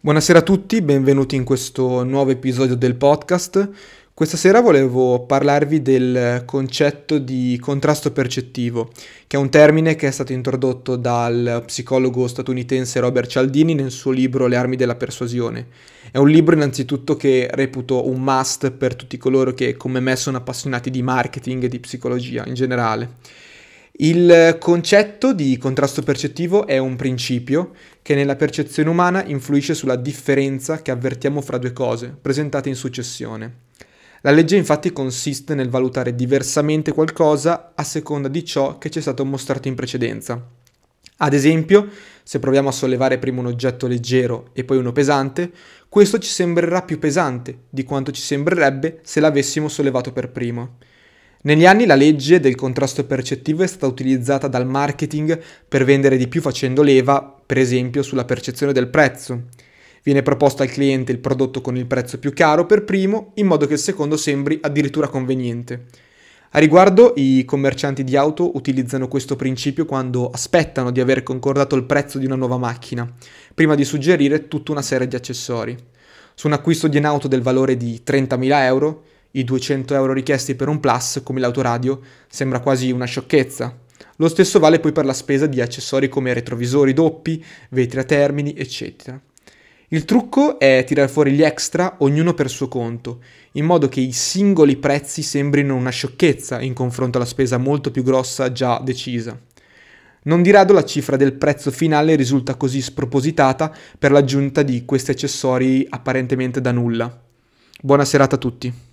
Buonasera a tutti, benvenuti in questo nuovo episodio del podcast. Questa sera volevo parlarvi del concetto di contrasto percettivo, che è un termine che è stato introdotto dal psicologo statunitense Robert Cialdini nel suo libro Le armi della persuasione. È un libro innanzitutto che reputo un must per tutti coloro che come me sono appassionati di marketing e di psicologia in generale. Il concetto di contrasto percettivo è un principio che nella percezione umana influisce sulla differenza che avvertiamo fra due cose, presentate in successione. La legge infatti consiste nel valutare diversamente qualcosa a seconda di ciò che ci è stato mostrato in precedenza. Ad esempio, se proviamo a sollevare prima un oggetto leggero e poi uno pesante, questo ci sembrerà più pesante di quanto ci sembrerebbe se l'avessimo sollevato per primo. Negli anni la legge del contrasto percettivo è stata utilizzata dal marketing per vendere di più facendo leva, per esempio, sulla percezione del prezzo. Viene proposto al cliente il prodotto con il prezzo più caro per primo, in modo che il secondo sembri addirittura conveniente. A riguardo, i commercianti di auto utilizzano questo principio quando aspettano di aver concordato il prezzo di una nuova macchina, prima di suggerire tutta una serie di accessori. Su un acquisto di un'auto del valore di 30.000 euro, i 200 euro richiesti per un plus, come l'autoradio, sembra quasi una sciocchezza. Lo stesso vale poi per la spesa di accessori come retrovisori doppi, vetri a termini, eccetera. Il trucco è tirare fuori gli extra, ognuno per suo conto, in modo che i singoli prezzi sembrino una sciocchezza in confronto alla spesa molto più grossa già decisa. Non di rado la cifra del prezzo finale risulta così spropositata per l'aggiunta di questi accessori apparentemente da nulla. Buona serata a tutti.